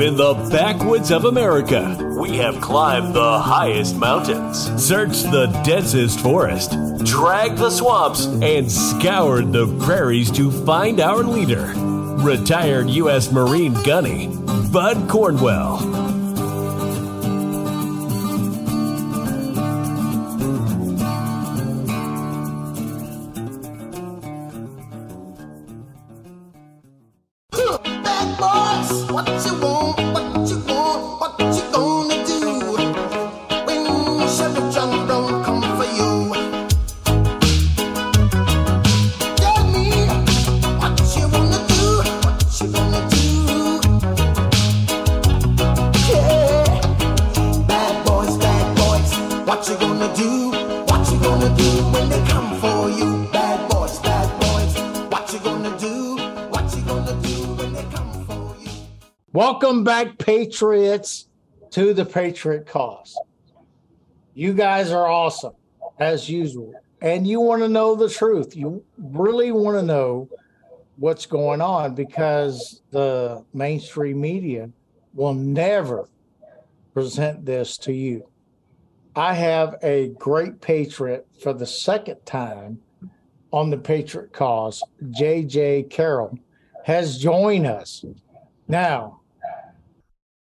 in the backwoods of America, we have climbed the highest mountains, searched the densest forest, dragged the swamps, and scoured the prairies to find our leader, retired U.S. Marine gunny, Bud Cornwell. Patriots, to the Patriot Cause. You guys are awesome, as usual. And you want to know the truth. You really want to know what's going on because the mainstream media will never present this to you. I have a great patriot for the second time on the Patriot Cause. JJ Carrell has joined us. Now,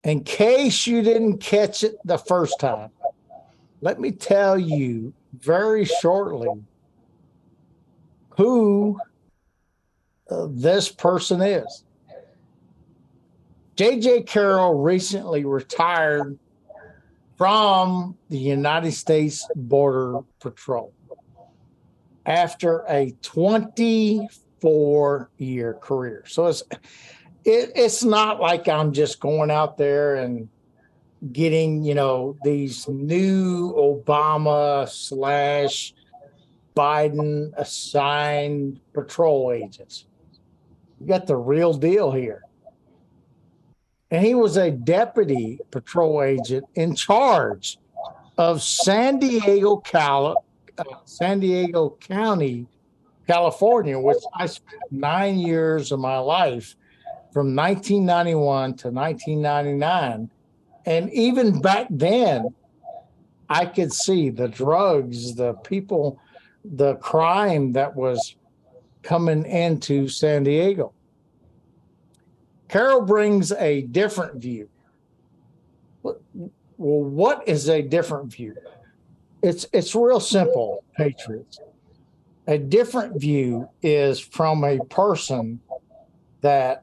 in case you didn't catch it the first time, let me tell you very shortly who uh, this person is. JJ Carrell recently retired from the United States Border Patrol after a 24 year career. So it's it, it's not like I'm just going out there and getting, you know, these new Obama slash Biden assigned patrol agents. You got the real deal here. And he was a deputy patrol agent in charge of San Diego, Cal- uh, San Diego County, California, which I spent nine years of my life from 1991 to 1999. And even back then, I could see the drugs, the people, the crime that was coming into San Diego. Carrell brings a different view. Well, what is a different view? It's it's real simple, patriots. A different view is from a person that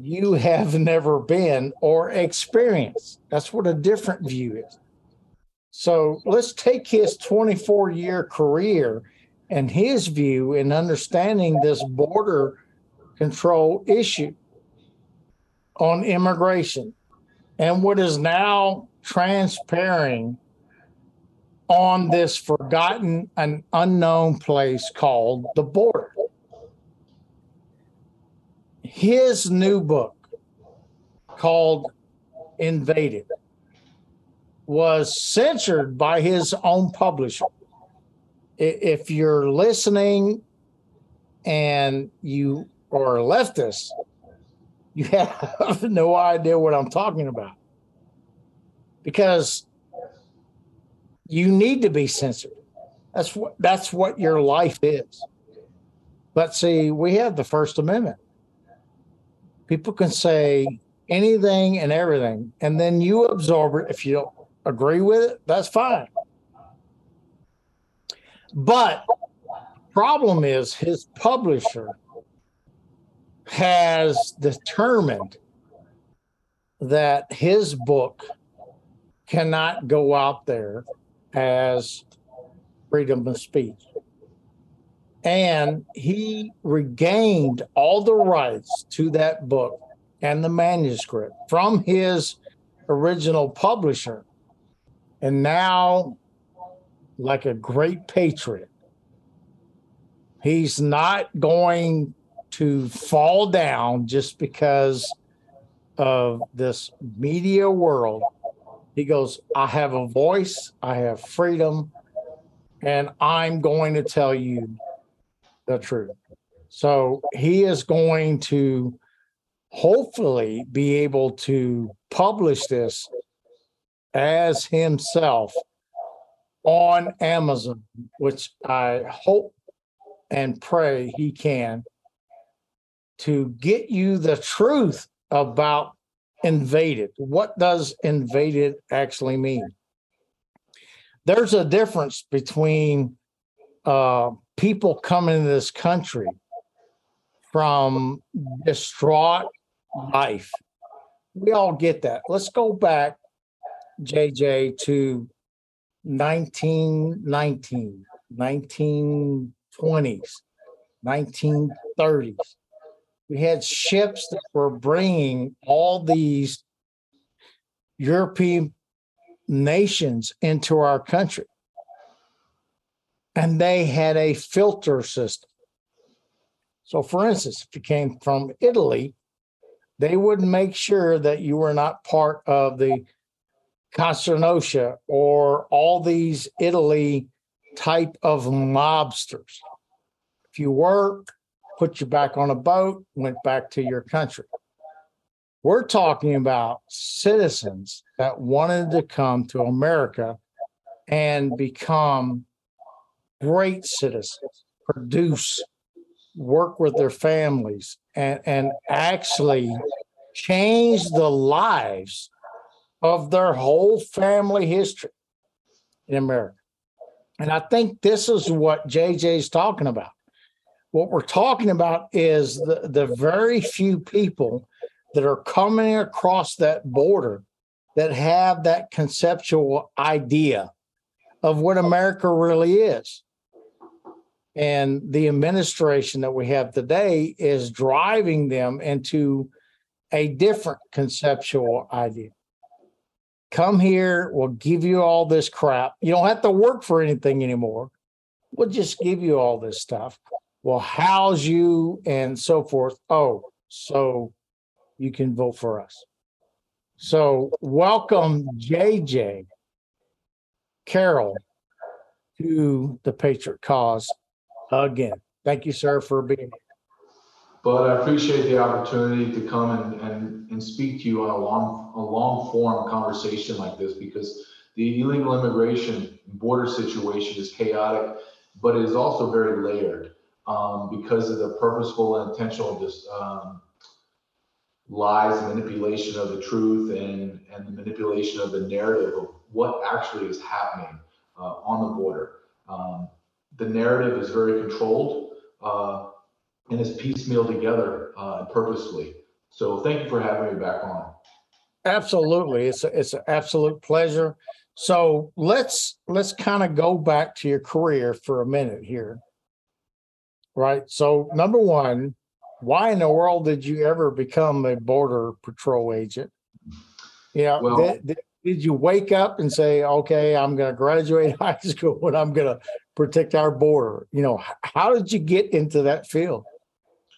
you have never been or experienced. That's what a different view is. So let's take his 24 year career and his view in understanding this border control issue on immigration and what is now transpiring on this forgotten and unknown place called the border his new book called Invaded was censored by his own publisher. If you're listening and you are a leftist, you have no idea what I'm talking about because you need to be censored. That's what that's what your life is. But see, we have the First Amendment people can say anything and everything, and then you absorb it. If you don't agree with it, that's fine. But problem is his publisher has determined that his book cannot go out there as freedom of speech and he regained all the rights to that book and the manuscript from his original publisher. And now, like a great patriot, he's not going to fall down just because of this media world. He goes, I have a voice, I have freedom, and I'm going to tell you the truth. So he is going to hopefully be able to publish this as himself on Amazon, which I hope and pray he can to get you the truth about invaded. What does invaded actually mean? There's a difference between uh, people coming into this country from distraught life. We all get that. Let's go back, JJ, to 1919, 1920s, 1930s. We had ships that were bringing all these European nations into our country. And they had a filter system. So, for instance, if you came from Italy, they would make sure that you were not part of the Cosa or all these Italy type of mobsters. If you were, put you back on a boat, went back to your country. We're talking about citizens that wanted to come to America and become great citizens, produce, work with their families, and, and actually change the lives of their whole family history in America. And I think this is what JJ's talking about. What we're talking about is the, the very few people that are coming across that border that have that conceptual idea of what America really is. And the administration that we have today is driving them into a different conceptual idea. Come here, we'll give you all this crap. You don't have to work for anything anymore. We'll just give you all this stuff. We'll house you and so forth. Oh, so you can vote for us. So, welcome, JJ Carrell, to the Patriot Cause again. Thank you, sir, for being here. But I appreciate the opportunity to come and, and, and speak to you on a long, a long form conversation like this because the illegal immigration border situation is chaotic, but it is also very layered um, because of the purposeful and intentional just, um, lies and manipulation of the truth and, and the manipulation of the narrative of what actually is happening uh, on the border. Um, the narrative is very controlled uh, and is piecemeal together uh, purposely. So thank you for having me back on. Absolutely, it's a, it's an absolute pleasure. So let's let's kind of go back to your career for a minute here. Right. So number one, why in the world did you ever become a border patrol agent? Yeah. Well, did, did, did you wake up and say, okay, I'm going to graduate high school and I'm going to protect our border. You know, how did you get into that field?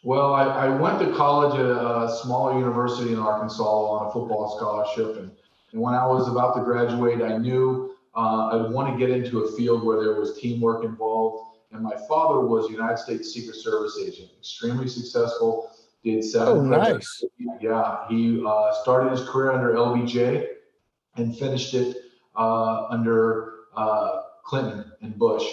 Well, I, I went to college at a small university in Arkansas on a football scholarship. And, and when I was about to graduate, I knew uh, I'd want to get into a field where there was teamwork involved. And my father was a United States Secret Service agent, extremely successful, did seven. Oh, nice. Yeah, he uh, started his career under LBJ and finished it uh, under uh, Clinton and Bush.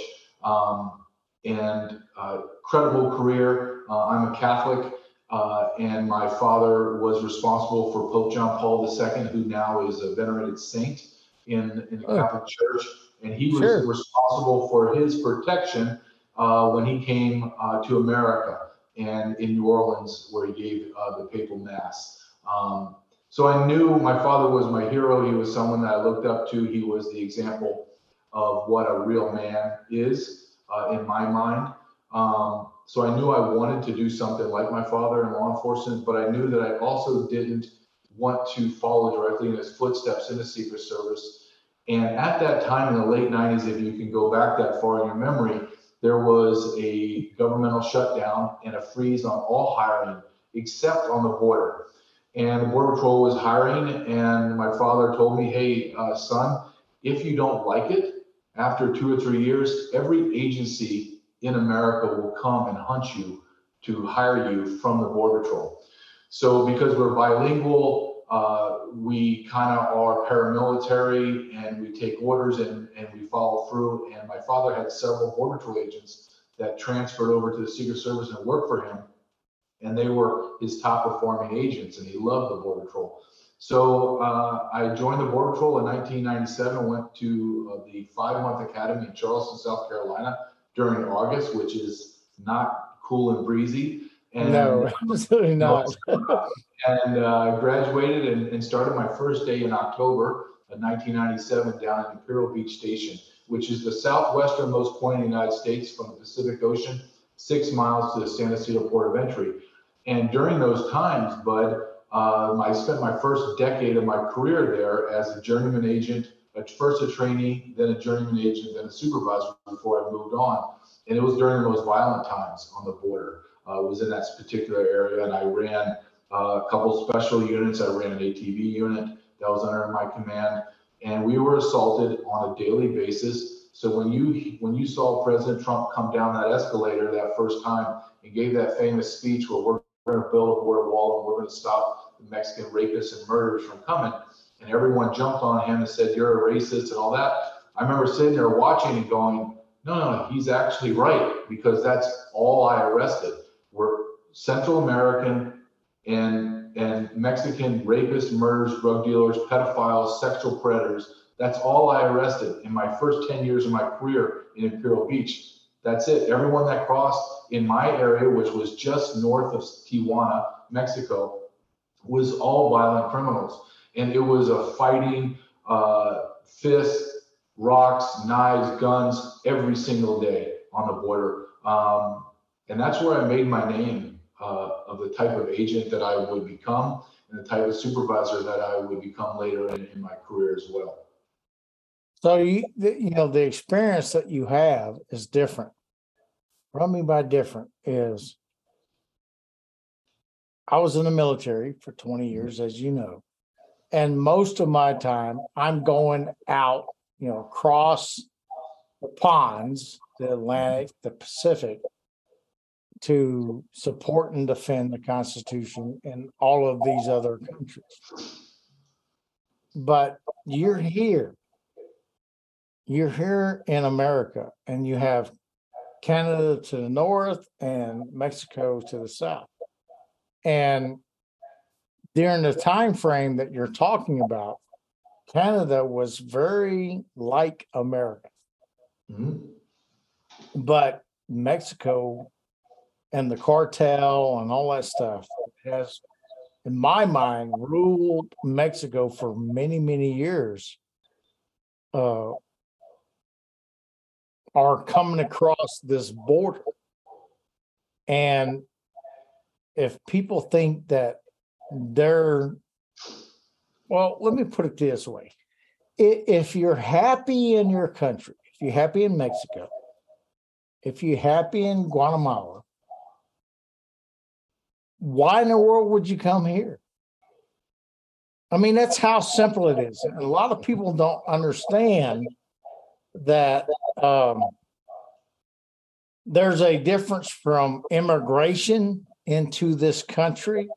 Um, and uh, credible career. Uh, I'm a Catholic, uh, and my father was responsible for Pope John Paul II, who now is a venerated saint in, in the oh. Catholic Church. And he was sure. responsible for his protection uh, when he came uh, to America and in New Orleans, where he gave uh, the papal mass. Um, so I knew my father was my hero. He was someone that I looked up to. He was the example of what a real man is uh, in my mind. Um, so I knew I wanted to do something like my father in law enforcement, but I knew that I also didn't want to follow directly in his footsteps in the Secret Service. And at that time in the late 90s, if you can go back that far in your memory, there was a governmental shutdown and a freeze on all hiring except on the border. And the Border Patrol was hiring, and my father told me, Hey, uh, son, if you don't like it, after two or three years, every agency in America will come and hunt you to hire you from the Border Patrol. So because we're bilingual, uh, we kind of are paramilitary and we take orders and, and we follow through. And my father had several border patrol agents that transferred over to the Secret Service and worked for him. And they were his top performing agents and he loved the border patrol. So uh, I joined the Border Patrol in 1997. Went to uh, the five-month academy in Charleston, South Carolina during August, which is not cool and breezy. And, no, absolutely not. and uh, graduated and, and, started my first day in October of 1997 down at Imperial Beach Station, which is the southwesternmost point in the United States from the Pacific Ocean, six miles to the San Ysidro port of entry. And during those times, Bud, um, I spent my first decade of my career there as a journeyman agent, first a trainee, then a journeyman agent, then a supervisor before I moved on. And it was during the most violent times on the border. Uh, was in that particular area, and I ran uh, a couple special units. I ran an ATV unit that was under my command, and we were assaulted on a daily basis. So when you when you saw President Trump come down that escalator that first time and gave that famous speech where we're going to build a border wall and we're going to stop Mexican rapists and murderers from coming. And everyone jumped on him and said, You're a racist and all that. I remember sitting there watching and going, No, no, he's actually right because that's all I arrested were Central American and and Mexican rapists, murderers, drug dealers, pedophiles, sexual predators. That's all I arrested in my first 10 years of my career in Imperial Beach. That's it. Everyone that crossed in my area, which was just north of Tijuana, Mexico, was all violent criminals. And it was a fighting, uh, fists, rocks, knives, guns every single day on the border. Um, and that's where I made my name uh, of the type of agent that I would become and the type of supervisor that I would become later in, in my career as well. So you, you know, the experience that you have is different. What I mean by different is I was in the military for 20 mm-hmm. years, as you know. And most of my time, I'm going out, you know, across the ponds, the mm-hmm. Atlantic, the Pacific, to support and defend the Constitution in all of these other countries. But you're here you're here in America and you have Canada to the north and Mexico to the south. And during the time frame that you're talking about, Canada was very like America. Mm-hmm. But Mexico and the cartel and all that stuff has, in my mind, ruled Mexico for many, many years. Uh, are coming across this border. And if people think that they're, well, let me put it this way if you're happy in your country, if you're happy in Mexico, if you're happy in Guatemala, why in the world would you come here? I mean, that's how simple it is. A lot of people don't understand that um, there's a difference from immigration into this country,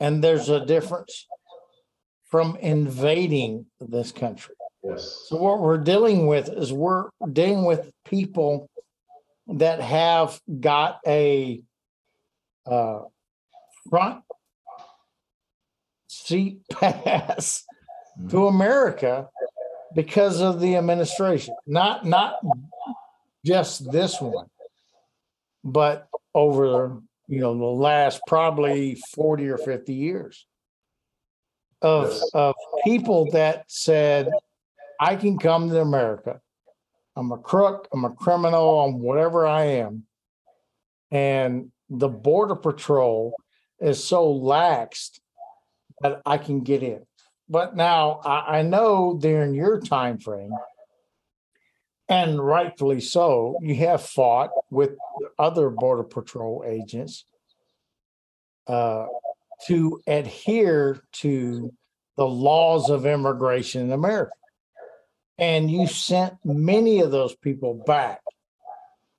and there's a difference from invading this country. Yes. So what we're dealing with is we're dealing with people that have got a uh, front seat pass mm-hmm. to America because of the administration. Not not just this one, but over you know the last probably 40 or 50 years of of people that said I can come to America. I'm a crook, I'm a criminal, I'm whatever I am. And the border patrol is so laxed that I can get in but now I, I know during your time frame, and rightfully so, you have fought with other border patrol agents uh, to adhere to the laws of immigration in America. And you sent many of those people back,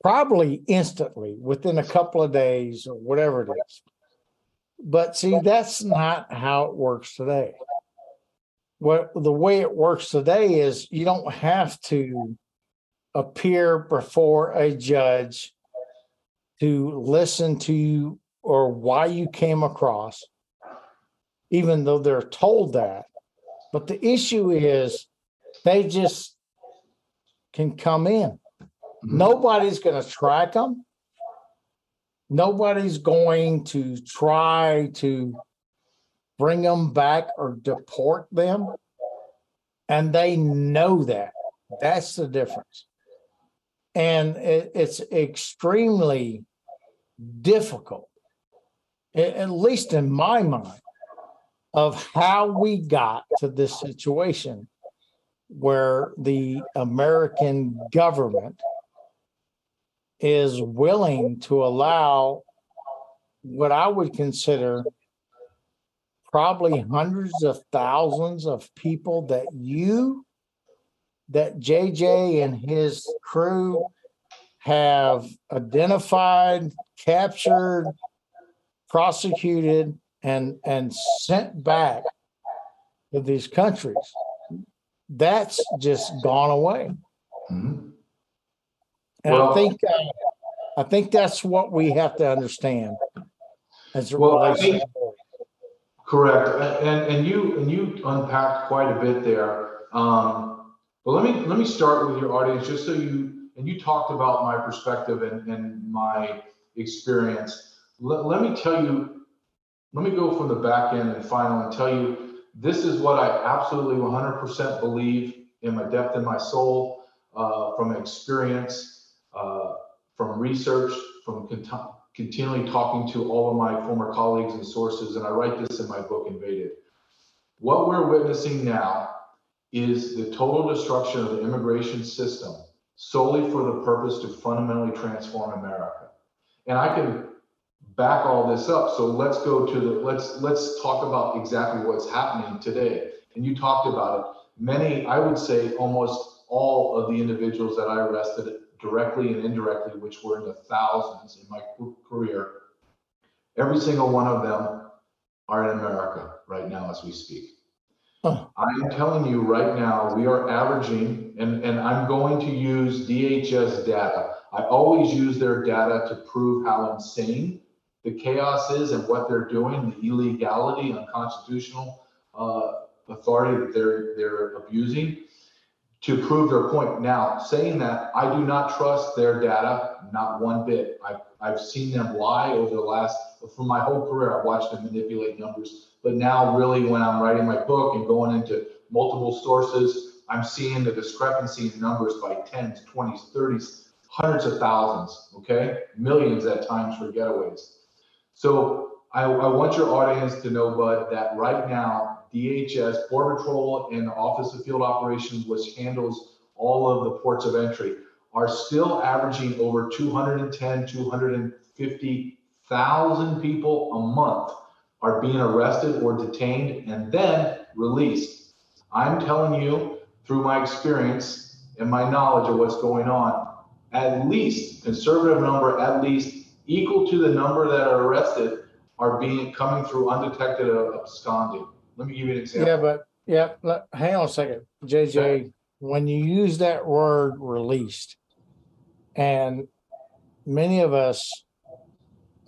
probably instantly within a couple of days or whatever it is. But see, that's not how it works today. What the way it works today is you don't have to appear before a judge to listen to or why you came across, even though they're told that. But the issue is they just can come in. Mm-hmm. Nobody's going to track them. Nobody's going to try to bring them back or deport them. And they know that. That's the difference. And it, it's extremely difficult, at least in my mind, of how we got to this situation where the American government is willing to allow what I would consider probably hundreds of thousands of people that you, that JJ and his crew have identified, captured, prosecuted, and and sent back to these countries. That's just gone away. Mm-hmm. And well, I think uh, I think that's what we have to understand as it well, relates. Think, correct, and and you and you unpacked quite a bit there. Um, but let me let me start with your audience, just so you and you talked about my perspective and, and my experience. Let, let me tell you, let me go from the back end and final and tell you this is what I absolutely 100% believe in my depth in my soul, uh, from experience uh, from research, from cont- continually talking to all of my former colleagues and sources, and I write this in my book, Invaded. What we're witnessing now is the total destruction of the immigration system solely for the purpose to fundamentally transform America. And I can back all this up. So let's go to the let's let's talk about exactly what's happening today. And you talked about it. Many, I would say almost all of the individuals that I arrested directly and indirectly, which were in the thousands in my career, every single one of them are in America right now as we speak. I'm telling you right now, we are averaging, and, and I'm going to use DHS data. I always use their data to prove how insane the chaos is and what they're doing, the illegality, unconstitutional uh, authority that they're they're abusing to prove their point. Now, saying that, I do not trust their data, not one bit. I've, I've seen them lie over the last, for my whole career, I've watched them manipulate numbers. But now, really, when I'm writing my book and going into multiple sources, I'm seeing the discrepancy in numbers by 10s, 20s, 30s, hundreds of thousands, okay? Millions at times for getaways. So I, I want your audience to know, Bud, that right now, DHS, Border Patrol, and Office of Field Operations, which handles all of the ports of entry, are still averaging over 210, 250,000 people a month are being arrested or detained and then released. I'm telling you through my experience and my knowledge of what's going on, at least conservative number, at least equal to the number that are arrested are being coming through undetected absconding. Let me give you an example. Yeah, but yeah, let, hang on a second, JJ. When you use that word released, and many of us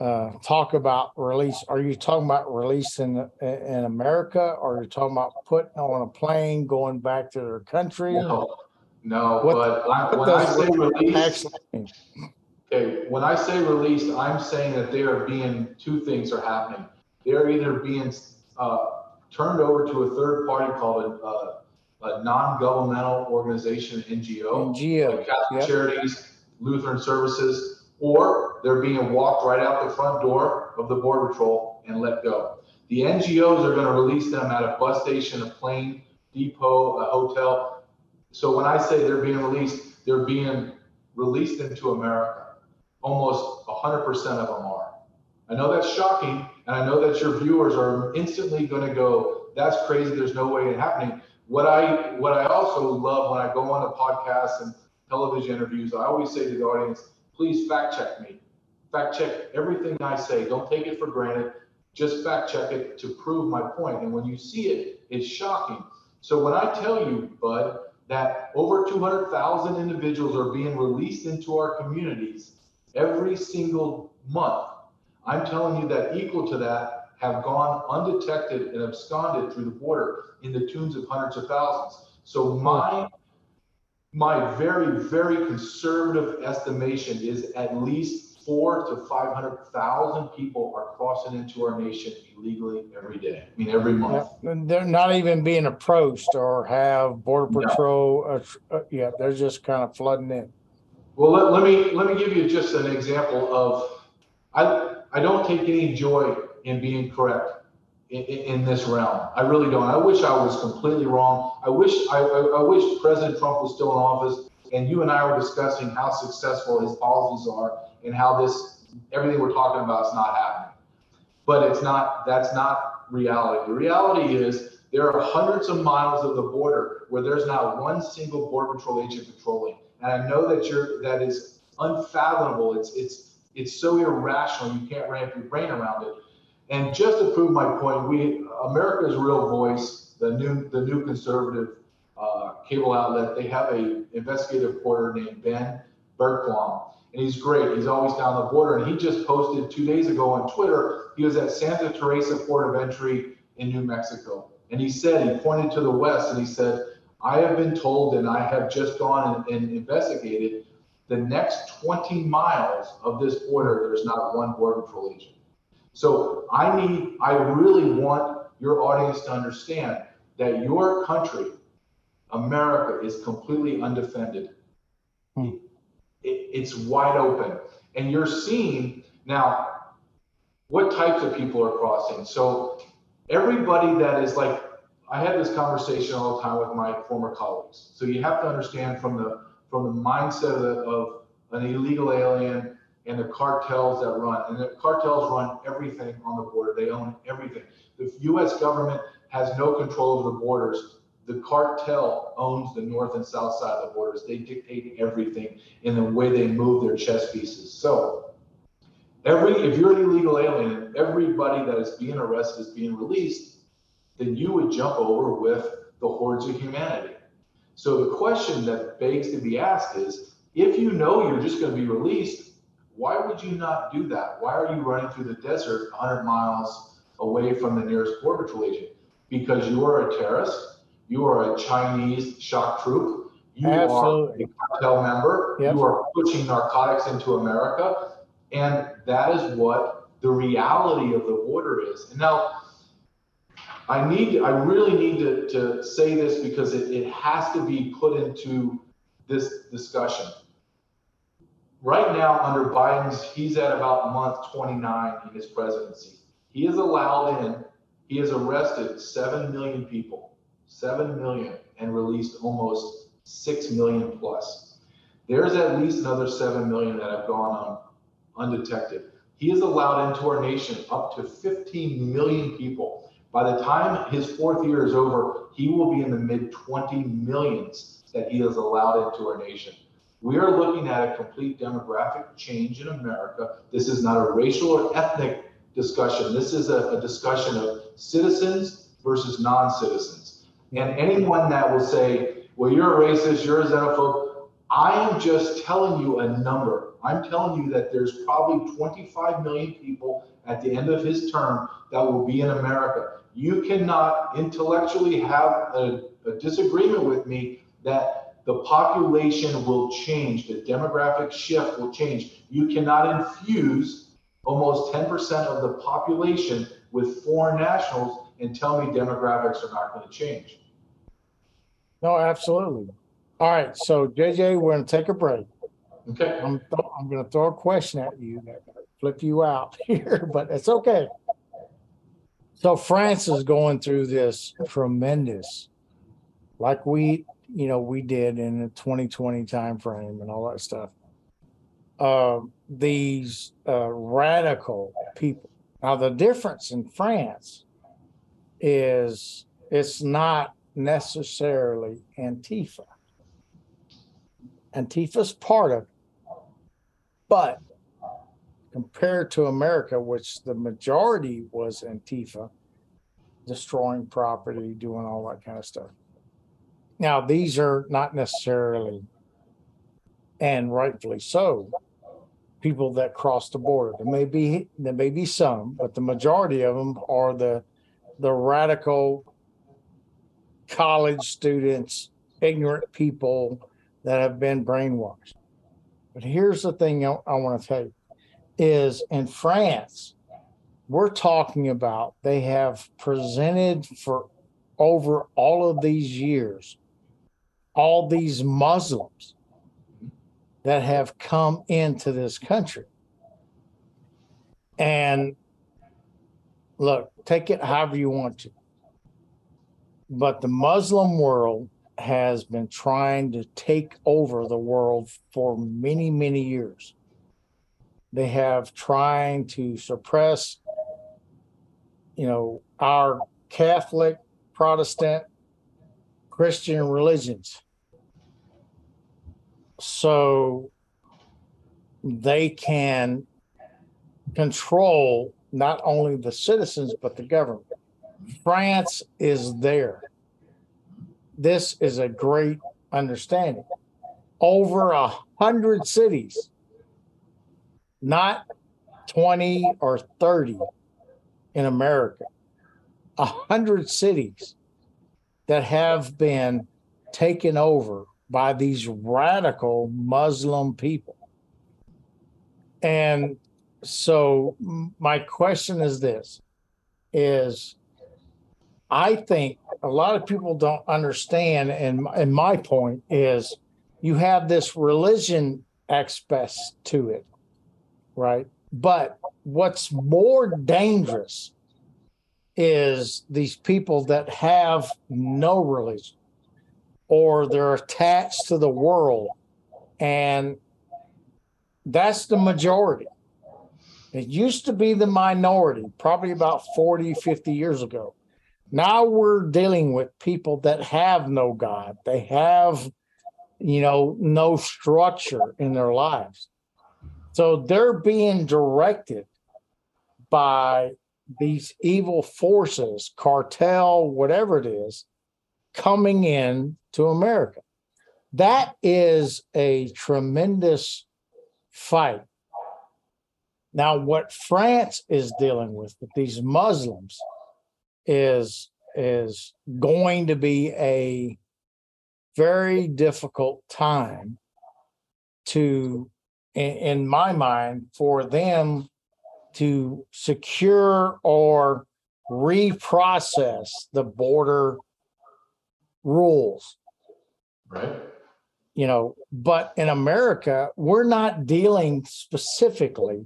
uh, talk about release, are you talking about release in in America, or are you talking about putting on a plane going back to their country? No, no. What, but I, when I say release, okay, when I say released, I'm saying that they are being two things are happening. They're either being uh, turned over to a third party called a, a, a non-governmental organization, NGO, NGO, like Catholic yep. Charities, Lutheran Services, or they're being walked right out the front door of the Border Patrol and let go. The NGOs are going to release them at a bus station, a plane depot, a hotel. So when I say they're being released, they're being released into America. Almost 100% of them are. I know that's shocking, and I know that your viewers are instantly going to go, "That's crazy. There's no way it happening." What I what I also love when I go on the podcasts and television interviews, I always say to the audience, "Please fact check me. Fact check everything I say. Don't take it for granted. just fact check it to prove my point. And when you see it, it's shocking. So when I tell you, Bud, that over 200,000 individuals are being released into our communities every single month, I'm telling you that equal to that have gone undetected and absconded through the border in the tunes of hundreds of thousands. So my my very very conservative estimation is at least four to five hundred thousand people are crossing into our nation illegally every day. I mean every month. Yeah, they're not even being approached or have border patrol. Uh, uh, yeah, they're just kind of flooding in. Well, let, let me let me give you just an example of I I don't take any joy in being correct in, in, this realm. I really don't. I wish I was completely wrong. I wish I, I, I wish President Trump was still in office and you and I were discussing how successful his policies are and how this everything we're talking about is not happening. But it's not. That's not reality. The reality is there are hundreds of miles of the border where there's not one single border patrol agent patrolling. And I know that you're that is unfathomable. It's it's it's so irrational you can't wrap your brain around it. And just to prove my point, we America's Real Voice, the new the new conservative uh, cable outlet, they have a investigative reporter named Ben Bergquam, and he's great. He's always down the border, and he just posted two days ago on Twitter. He was at Santa Teresa port of entry in New Mexico, and he said he pointed to the west, and he said, "I have been told, and I have just gone and, and investigated." The next 20 miles of this border, there's not one border patrol agent. So I need, I really want your audience to understand that your country, America, is completely undefended. It, it's wide open. And you're seeing now what types of people are crossing. So everybody that is like, I had this conversation all the time with my former colleagues. So you have to understand from the from the mindset of, of an illegal alien and the cartels that run. And the cartels run everything on the border. They own everything. The U.S. government has no control over the borders. The cartel owns the north and south side of the borders. They dictate everything in the way they move their chess pieces. So, every if you're an illegal alien, everybody that is being arrested is being released, then you would jump over with the hordes of humanity. So the question that begs to be asked is, if you know you're just going to be released, why would you not do that? Why are you running through the desert 100 miles away from the nearest border patrol agent? Because you are a terrorist, you are a Chinese shock troop, you Absolutely. are a cartel member, yep. you are pushing narcotics into America, and that is what the reality of the border is. And now, I need, I really need to, to say this because it, it has to be put into this discussion right now under Biden's, he's at about month 29 in his presidency. He has allowed in, he has arrested 7 million people, 7 million, and released almost 6 million plus. There's at least another 7 million that have gone undetected. He has allowed into our nation up to 15 million people. By the time his fourth year is over, he will be in the mid 20 millions that he has allowed into our nation. We are looking at a complete demographic change in America. This is not a racial or ethnic discussion. This is a, a discussion of citizens versus non citizens. And anyone that will say, well, you're a racist, you're a xenophobe, I am just telling you a number. I'm telling you that there's probably 25 million people at the end of his term that will be in America. You cannot intellectually have a, a disagreement with me that the population will change, the demographic shift will change. You cannot infuse almost 10% of the population with foreign nationals and tell me demographics are not going to change. No, absolutely. All right, so JJ, we're going to take a break. Okay. I'm, th- I'm going to throw a question at you that flip you out here, but it's okay. So France is going through this tremendous, like we you know we did in the 2020 timeframe and all that stuff. Uh, these uh, radical people. Now the difference in France is it's not necessarily Antifa. Antifa's part of it, but compared to America, which the majority was Antifa, destroying property, doing all that kind of stuff. Now, these are not necessarily, and rightfully so, people that cross the border. There may be there may be some, but the majority of them are the the radical college students, ignorant people that have been brainwashed. But here's the thing I, I want to tell you is in France, we're talking about they have presented for over all of these years all these Muslims that have come into this country. And look, take it however you want to. But the Muslim world has been trying to take over the world for many, many years. They have trying to suppress, you know, our Catholic, Protestant, Christian religions. So they can control not only the citizens, but the government. France is there. This is a great understanding. Over a hundred cities, not 20 or 30 in America, a hundred cities that have been taken over by these radical Muslim people. And so my question is this is I think a lot of people don't understand and and my point is you have this religion aspect to it right but what's more dangerous is these people that have no religion or they're attached to the world. And that's the majority. It used to be the minority, probably about 40, 50 years ago. Now we're dealing with people that have no God. They have, you know, no structure in their lives. So they're being directed by these evil forces, cartel, whatever it is, coming in to America. That is a tremendous fight. Now, what France is dealing with with these Muslims is is going to be a very difficult time to in, in my mind for them to secure or reprocess the border rules. Right. You know, but in America, we're not dealing specifically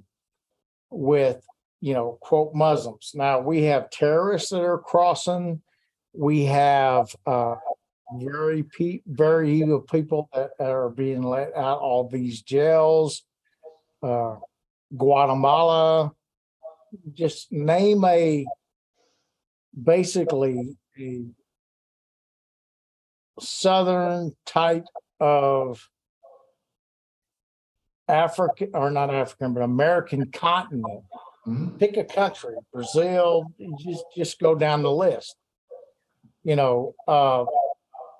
with, you know, quote Muslims. Now we have terrorists that are crossing. We have uh, very pe- very evil people that are being let out all these jails. Uh, Guatemala, just name a basically a southern type of African or not African, but American continent. Mm-hmm. Pick a country, Brazil, just just go down the list. You know, uh,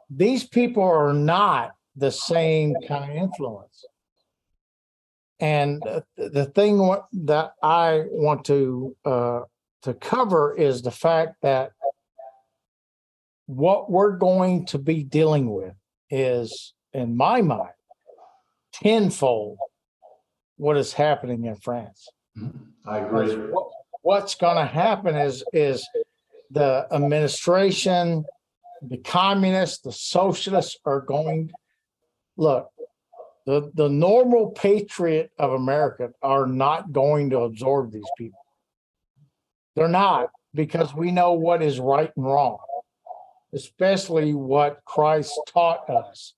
these people are not the same kind of influence. And the thing that I want to uh, to cover is the fact that what we're going to be dealing with is, in my mind, tenfold what is happening in France. Mm-hmm. I agree. What, what's going to happen is is the administration, the communists, the socialists are going. Look, the the normal patriot of America are not going to absorb these people. They're not because we know what is right and wrong especially what Christ taught us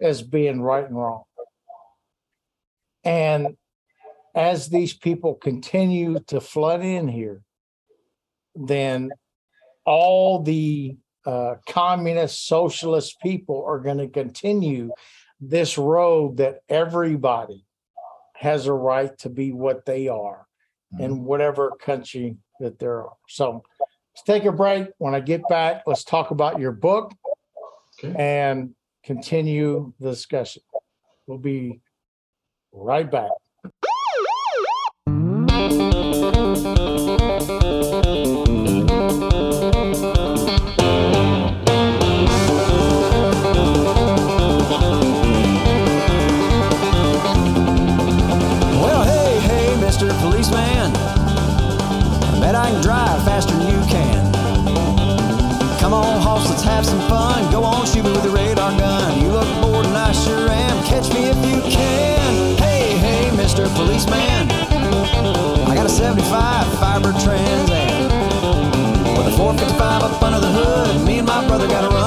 as being right and wrong. And as these people continue to flood in here, then all the uh, communist, socialist people are going to continue this road that everybody has a right to be what they are Mm-hmm. in whatever country that they're. So let's take a break. When I get back, let's talk about your book Okay. and continue the discussion. We'll be right back. Policeman. I got a 75 fiber Trans Am. With a 455 up under the hood. Me and my brother got a running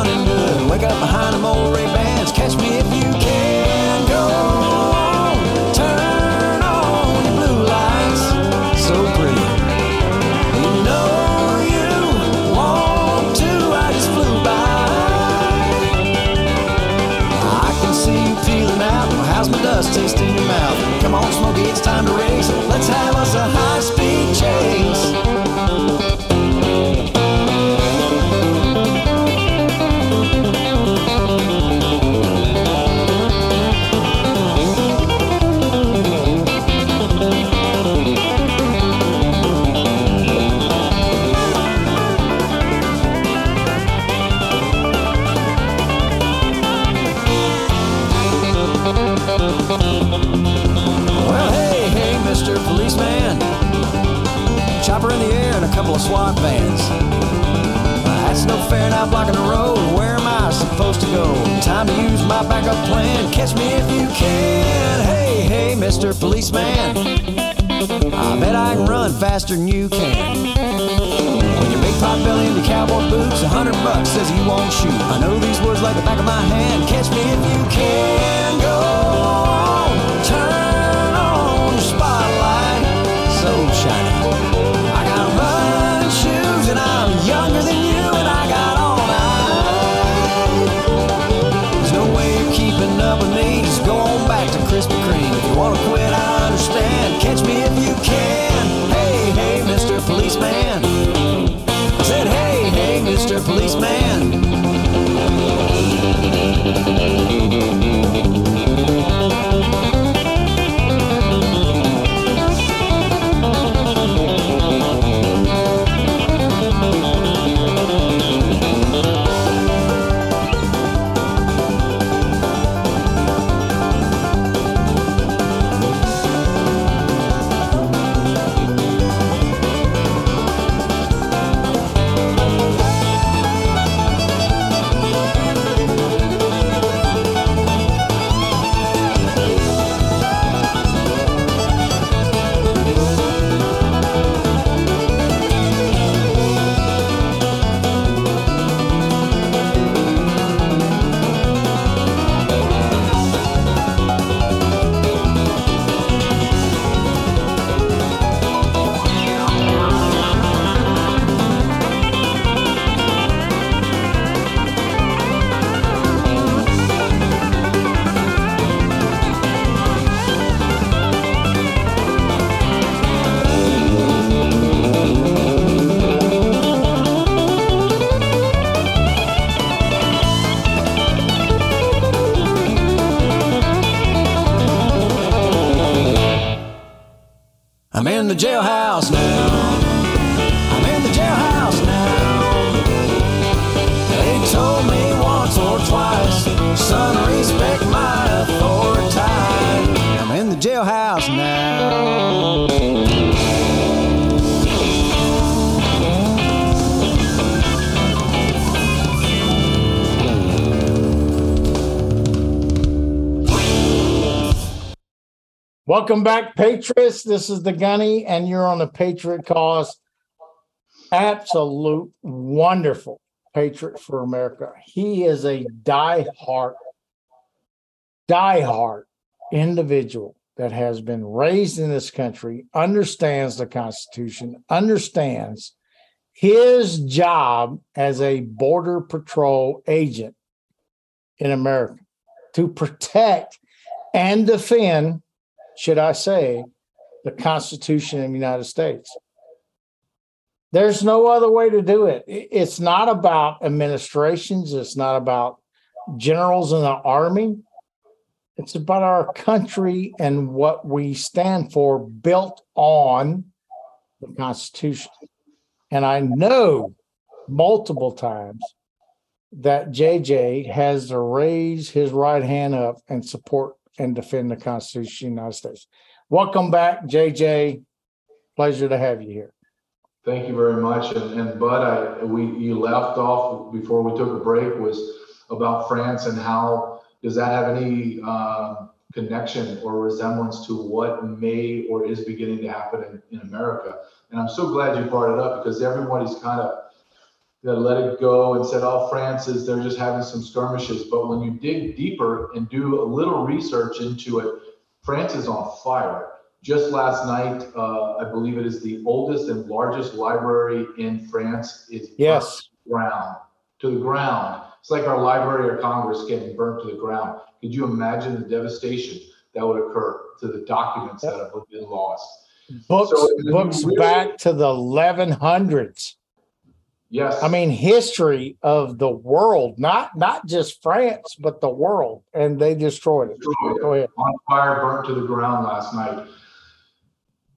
fair now blocking the road. Where am I supposed to go? Time to use my backup plan. Catch me if you can. Hey, hey, Mr. Policeman. I bet I can run faster than you can. When your big pot belly your cowboy boots, a hundred bucks says you won't shoot. I know these words like the back of my hand. Catch me if you can. Go in the jailhouse now. Welcome back, Patriots. This is the Gunny, and you're on the Patriot Cause. Absolute wonderful Patriot for America. He is a die-hard, die-hard individual that has been raised in this country, understands the Constitution, understands his job as a Border Patrol agent in America to protect and defend should I say, the Constitution of the United States. There's no other way to do it. It's not about administrations, it's not about generals in the army. It's about our country and what we stand for, built on the Constitution. And I know multiple times that JJ has to raise his right hand up and support and defend the Constitution of the United States. Welcome back, JJ. Pleasure to have you here. Thank you very much. And, and Bud, I, we you left off before we took a break was about France and how does that have any uh, connection or resemblance to what may or is beginning to happen in, in America? And I'm so glad you brought it up because everybody's kind of you know, let it go and said, oh, France is, they're just having some skirmishes. But when you dig deeper and do a little research into it, France is on fire. Just last night, uh, I believe it is the oldest and largest library in France is yes. ground to the ground. It's like our Library of Congress getting burnt to the ground. Could you imagine the devastation that would occur to the documents yep. that have been lost? Books, so, books really, back to the 1100s. Yes. I mean, history of the world, not not just France, but the world, and they destroyed it. Destroyed Go ahead. On fire, burnt to the ground last night.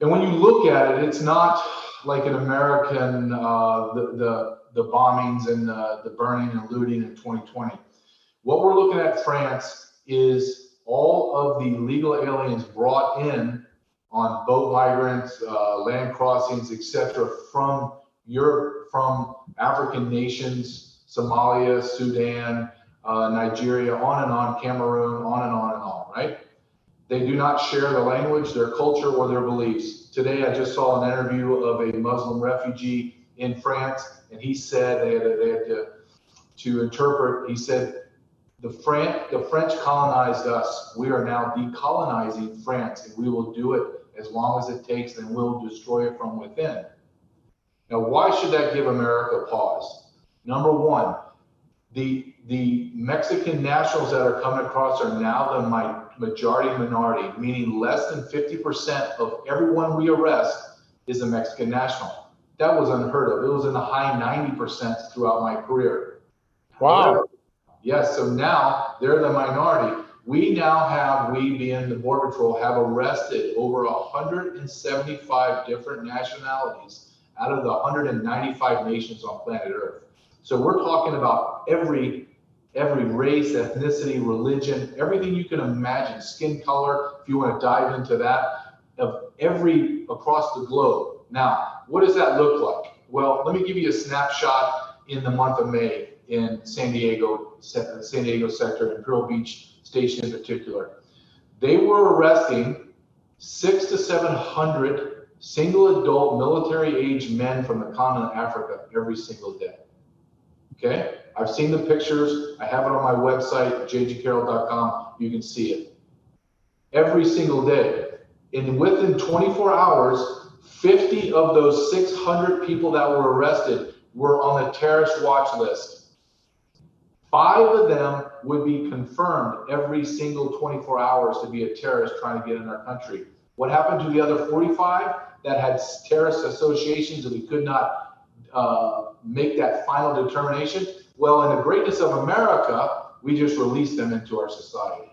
And when you look at it, it's not like an American uh, the, the the bombings and the, the burning and looting in 2020. What we're looking at France is all of the legal aliens brought in on boat migrants, uh, land crossings, etc., from Europe, from African nations, Somalia, Sudan, uh, Nigeria, on and on, Cameroon, on and on and on, right? They do not share the language, their culture, or their beliefs. Today, I just saw an interview of a Muslim refugee in France, and he said they had, to, they had to, to interpret. He said the Fran- the French colonized us. We are now decolonizing France, and we will do it as long as it takes, and we'll destroy it from within. Now, why should that give America pause? Number one, the the Mexican nationals that are coming across are now the my majority minority, meaning less than 50% of everyone we arrest is a Mexican national. That was unheard of. It was in the high 90% throughout my career. Wow. Yes. So now they're the minority. We now have, we being the Border Patrol, have arrested over 175 different nationalities out of the 195 nations on planet Earth. So we're talking about every every race, ethnicity, religion, everything you can imagine, skin color, if you want to dive into that, of every across the globe. Now, what does that look like? Well, let me give you a snapshot in the month of May in San Diego, San Diego sector, Imperial Beach Station in particular. They were arresting six to 700 single adult military age men from the continent of Africa every single day. Okay? I've seen the pictures. I have it on my website, jjcarrell.com. You can see it. Every single day. And within 24 hours, 50 of those 600 people that were arrested were on the terrorist watch list. Five of them would be confirmed every single 24 hours to be a terrorist trying to get in our country. What happened to the other 45 that had terrorist associations and we could not uh, make that final determination? Well, in the greatness of America, we just released them into our society.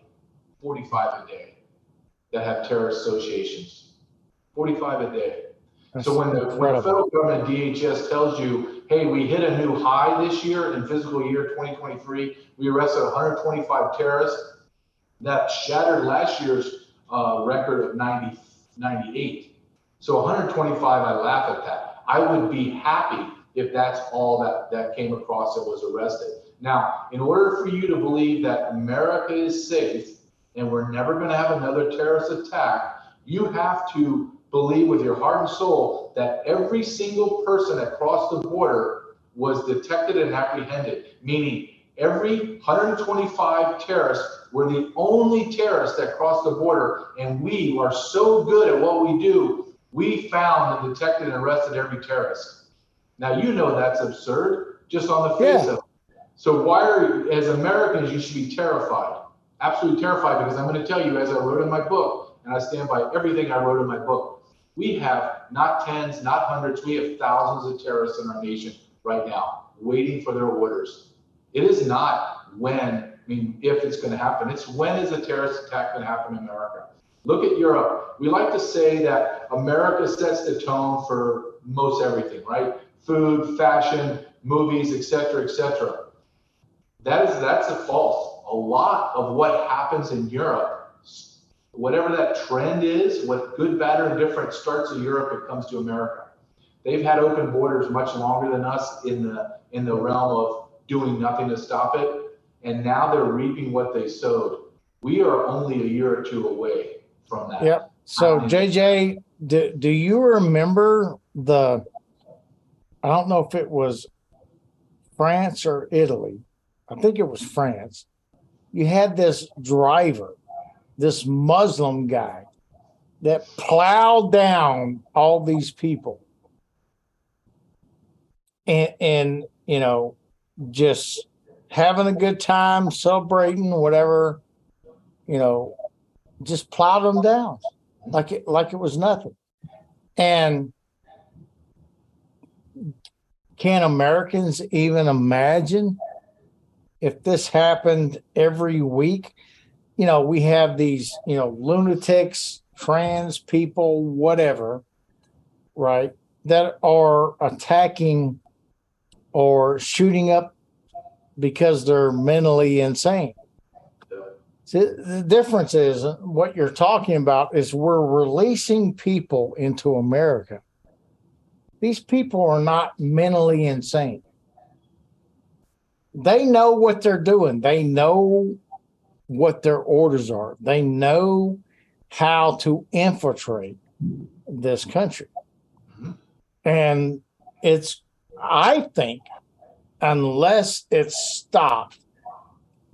45 a day that have terrorist associations. 45 a day. That's so when the, when the federal government DHS tells you, hey, we hit a new high this year in fiscal year 2023, we arrested 125 terrorists. That shattered last year's uh, record of 90, 98. So 125, I laugh at that. I would be happy if that's all that, that came across and was arrested. Now, in order for you to believe that America is safe and we're never going to have another terrorist attack, you have to believe with your heart and soul that every single person that crossed the border was detected and apprehended, meaning every 125 terrorists were the only terrorists that crossed the border. And we are so good at what we do, we found and detected and arrested every terrorist. Now, you know that's absurd just on the face yeah. of it. So, why are, as Americans, you should be terrified, absolutely terrified, because I'm going to tell you, as I wrote in my book, and I stand by everything I wrote in my book. We have not tens, not hundreds, we have thousands of terrorists in our nation right now waiting for their orders. It is not when, I mean, if it's going to happen, it's when is a terrorist attack going to happen in America? Look at Europe. We like to say that America sets the tone for most everything, right? Food, fashion, movies, etc., etc. That is that's a false. A lot of what happens in Europe, whatever that trend is, what good, bad, or indifferent starts in Europe, it comes to America. They've had open borders much longer than us in the in the realm of doing nothing to stop it, and now they're reaping what they sowed. We are only a year or two away from that. Yep. So um, JJ, do, do you remember the I don't know if it was France or Italy. I think it was France. You had this driver, this Muslim guy that plowed down all these people. And, and you know, just having a good time, celebrating, whatever, you know, just plowed them down like it like it was nothing. And can Americans even imagine if this happened every week? You know, we have these, you know, lunatics, trans people, whatever, right, that are attacking or shooting up because they're mentally insane. See, the difference is what you're talking about is we're releasing people into America. These people are not mentally insane. They know what they're doing. They know what their orders are. They know how to infiltrate this country. And it's, I think, unless it's stopped,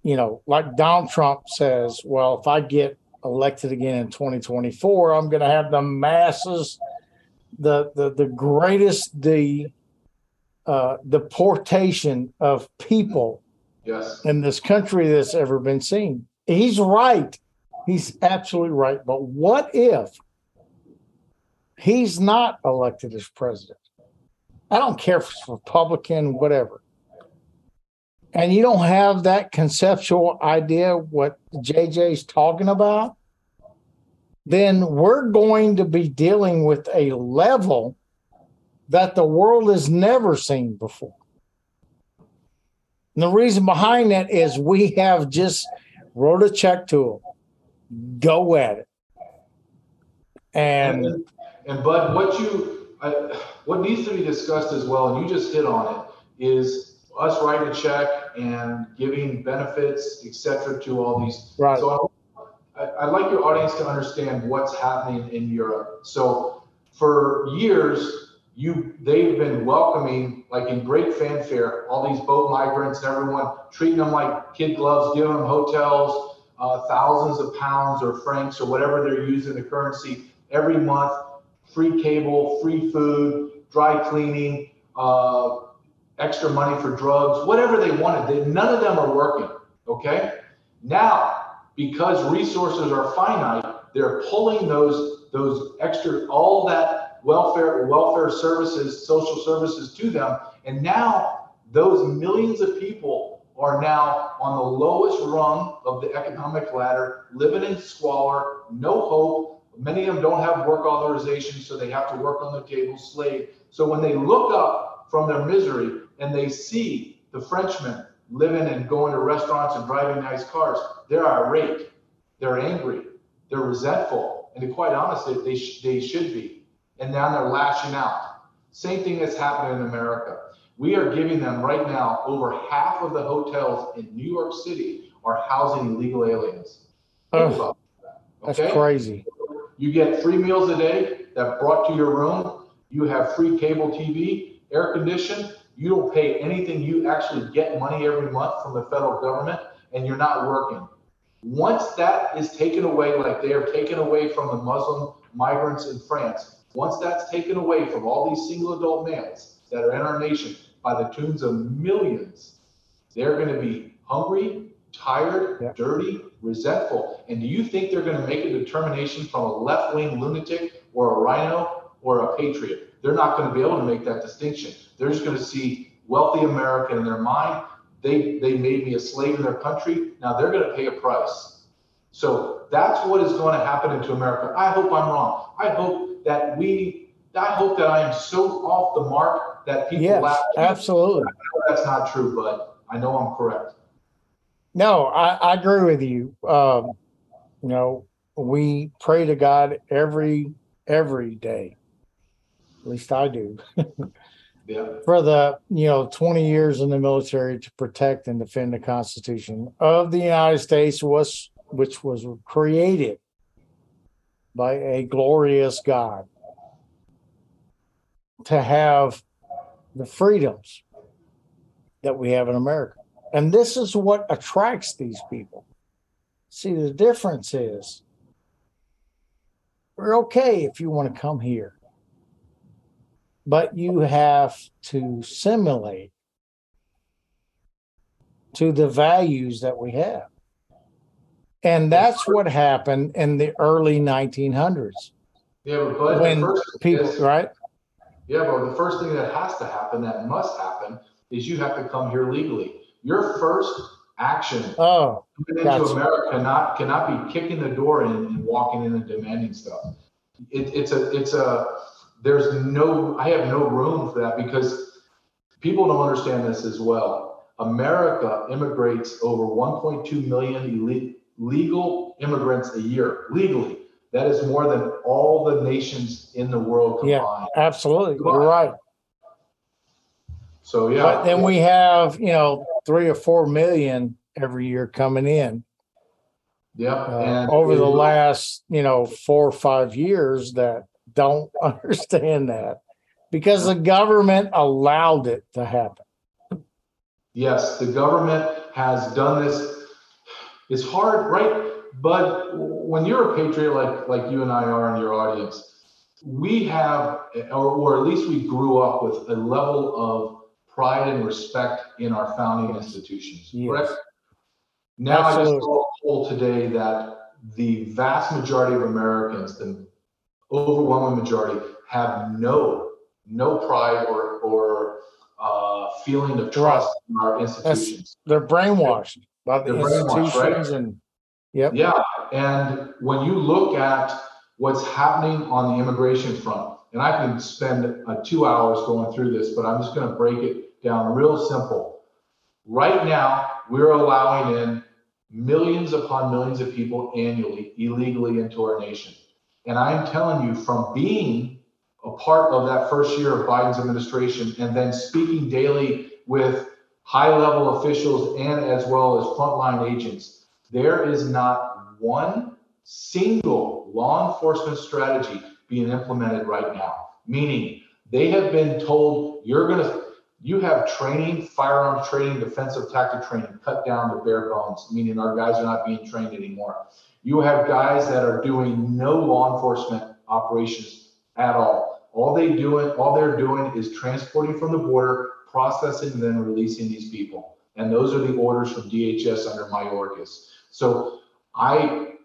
you know, like Donald Trump says, well, if I get elected again in 2024, I'm going to have the masses, the the the greatest the uh, deportation of people yes. in this country that's ever been seen. He's right. He's absolutely right. But what if he's not elected as president? I don't care if it's Republican, whatever and you don't have that conceptual idea what JJ's talking about, then we're going to be dealing with a level that the world has never seen before. And the reason behind that is we have just wrote a check to them. Go at it. And and, Bud, what you what needs to be discussed as well, and you just hit on it, is us writing a check and giving benefits, etc., to all these. Right. So I, I'd like your audience to understand what's happening in Europe. So for years, you they've been welcoming like in great fanfare all these boat migrants and everyone treating them like kid gloves, giving them hotels, uh, thousands of pounds or francs or whatever they're using the currency every month, free cable, free food, dry cleaning. Uh, extra money for drugs, whatever they wanted. They, none of them are working. Okay. Now, because resources are finite, they're pulling those those extra all that welfare welfare services, social services to them, and now those millions of people are now on the lowest rung of the economic ladder, living in squalor, no hope. Many of them don't have work authorization, so they have to work on the table, slave. So when they look up from their misery, and they see the Frenchmen living and going to restaurants and driving nice cars, they're irate, they're angry, they're resentful, and to quite honestly, they, sh- they should be. And now they're lashing out. Same thing that's happening in America. We are giving them right now over half of the hotels in New York City are housing illegal aliens. Oh, that's okay? crazy. You get three meals a day that brought to your room. You have free cable TV, air conditioned, you don't pay anything. You actually get money every month from the federal government and you're not working. Once that is taken away, like they are taken away from the Muslim migrants in France, once that's taken away from all these single adult males that are in our nation by the tunes of millions, they're going to be hungry, tired, Yeah. dirty, resentful. And do you think they're going to make a determination from a left wing lunatic or a RINO or a patriot? They're not going to be able to make that distinction. They're just going to see wealthy American in their mind. They, they made me a slave in their country. Now they're going to pay a price. So that's what is going to happen into America. I hope I'm wrong. I hope that we, I hope that I am so off the mark that people Yes, laugh. absolutely. I know that's not true, but I know I'm correct. No, I, I agree with you. Um, you know, we pray to God every every day. At least I do. Yeah. For the you know 20 years in the military to protect and defend the Constitution of the United States was which was created by a glorious God to have the freedoms that we have in America. And this is what attracts these people. See, the difference is we're okay if you want to come here, but you have to simulate to the values that we have. And that's what happened in the early 1900s Yeah, but when people, is- right? Yeah, but the first thing that has to happen, that must happen, is you have to come here legally. Your first action Oh, coming into. America cannot cannot be kicking the door in and walking in and demanding stuff. It, it's a it's a there's no I have no room for that because people don't understand this as well. America immigrates over 1.2 million legal immigrants a year legally. That is more than all the nations in the world combined. Yeah. combined. absolutely. You're right. So yeah, But then we have, you know, three or four million every year coming in. Yep. uh, and over the last you know four or five years that don't understand that because the government allowed it to happen Yes, the government has done this. It's hard, right? But when you're a patriot like like you and I are in your audience, we have, or, or at least we grew up with a level of pride and respect in our founding institutions. Yes. Correct. Now I just Absolutely. saw a poll today that the vast majority of Americans, the overwhelming majority, have no no pride or or uh, feeling of trust in our institutions. they're brainwashed by the They're brainwashed, right? institutions and yep Yeah, and when you look at what's happening on the immigration front, and I can spend uh, two hours going through this, but I'm just going to break it down real simple. Right now, we're allowing in millions upon millions of people annually illegally into our nation. And I'm telling you, from being a part of that first year of Biden's administration and then speaking daily with high level officials and as well as frontline agents, there is not one single law enforcement strategy being implemented right now. Meaning they have been told you're going to, you have training, firearms training, defensive tactic training, cut down to bare bones, meaning our guys are not being trained anymore. You have guys that are doing no law enforcement operations at all. All they doing, all they're doing is transporting from the border, processing, and then releasing these people. And those are the orders from DHS under Mayorkas. So I,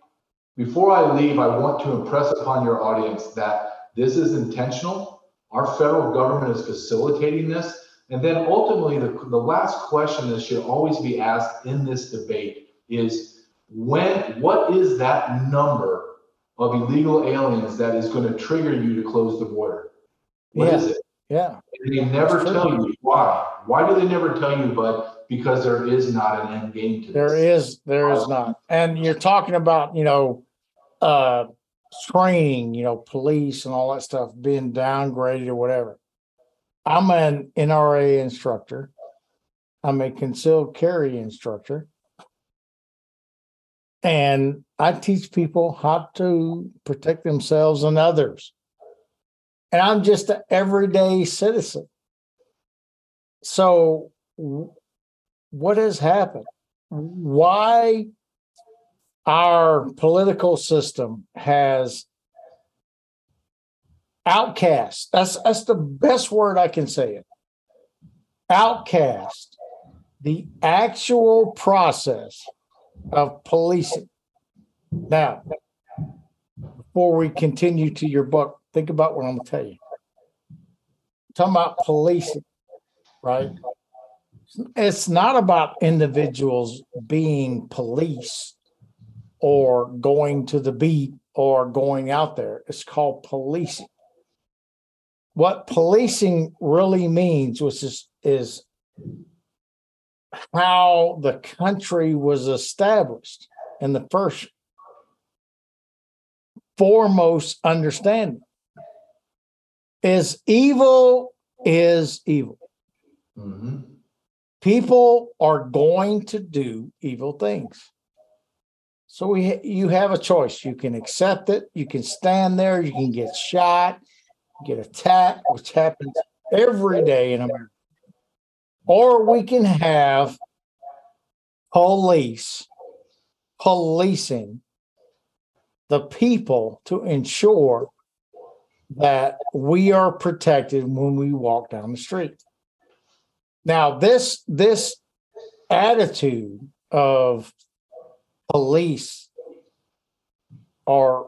before I leave, I want to impress upon your audience that this is intentional. Our federal government is facilitating this. And then ultimately, the, the last question that should always be asked in this debate is when, what is that number of illegal aliens that is going to trigger you to close the border? What is it? yeah And they never That's tell true. you why. Why do they never tell you, but Because there is not an end game to there this. is there is not and you're talking about you know uh training you know police and all that stuff being downgraded or whatever i'm an nra instructor i'm a concealed carry instructor and i teach people how to protect themselves and others. And i'm just an everyday citizen. So what has happened? Why our political system has outcast that's that's the best word i can say it outcast the actual process of policing. Now, before we continue to your book, think about what I'm going to tell you. talking about policing, right? It's not about individuals being police or going to the beat or going out there. It's called policing. What policing really means, which is, is how the country was established in the first foremost understanding is evil is evil. hmm People are going to do evil things. So we you have a choice. You can accept it, you can stand there, you can get shot, get attacked, which happens every day in America. Or we can have police policing the people to ensure that we are protected when we walk down the street. Now, this this attitude of police are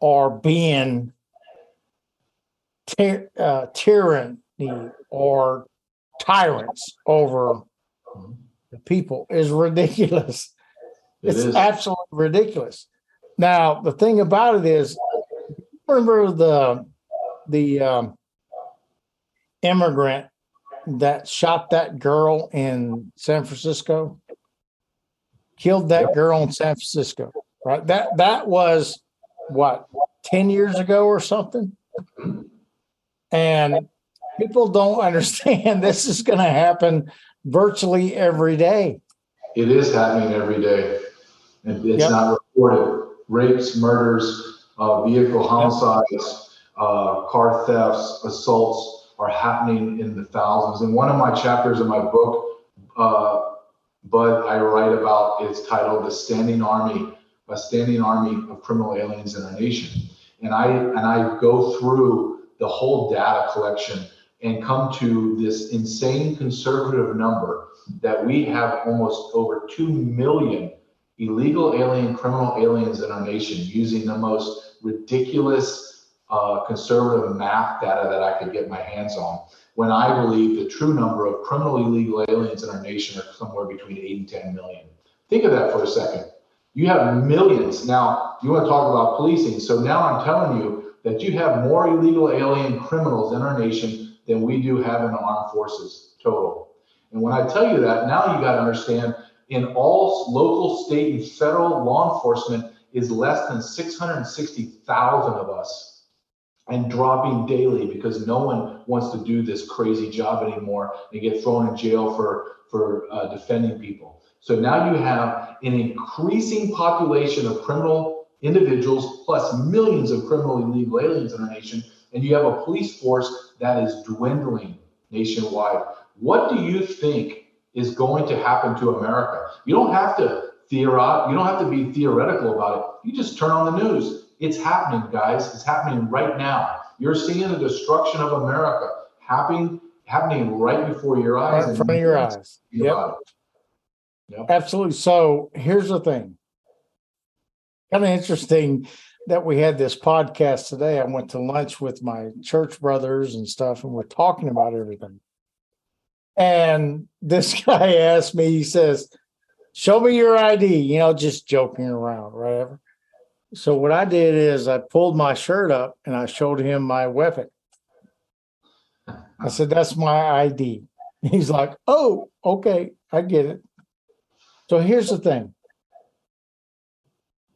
are being ty- uh, tyranny or tyrants over the people is ridiculous. It it's is. absolutely ridiculous. Now, the thing about it is, remember the the um, immigrant that shot that girl in San Francisco, killed that girl in San Francisco, right? That that was what ten years ago or something, and people don't understand this is going to happen virtually every day. It is happening every day. And it's Yep. not reported. Rapes, murders, uh, vehicle homicides, uh, car thefts, assaults are happening in the thousands. In one of my chapters in my book, uh, Bud, I write about, it's titled The Standing Army, a standing army of criminal aliens in our nation. And I, and I go through the whole data collection and come to this insane conservative number that we have almost over 2 million illegal alien, criminal aliens in our nation using the most ridiculous uh, conservative math data that I could get my hands on. When I believe the true number of criminal illegal aliens in our nation are somewhere between 8 and 10 million. Think of that for a second. You have millions. Now, you want to talk about policing. So now I'm telling you that you have more illegal alien criminals in our nation than we do have in the armed forces total. And when I tell you that, now you got to understand in all local, state, and federal law enforcement is less than 660,000 of us and dropping daily because no one wants to do this crazy job anymore and get thrown in jail for, for uh, defending people. So now you have an increasing population of criminal individuals plus millions of criminal illegal aliens in our nation, and you have a police force that is dwindling nationwide. What do you think is going to happen to America? You don't have to theorize, you don't have to be theoretical about it. You just turn on the news. It's happening, guys. It's happening right now. You're seeing the destruction of America happening happening right before your eyes. Right in front of your eyes. think Yep. Absolutely. So here's the thing. Kind of interesting that we had this podcast today. I went to lunch with my church brothers and stuff, and we're talking about everything. And this guy asked me, he says, Show me your ID, you know, just joking around, whatever. So what I did is I pulled my shirt up and I showed him my weapon. I said, That's my ID. He's like, Oh, okay, I get it. So here's the thing.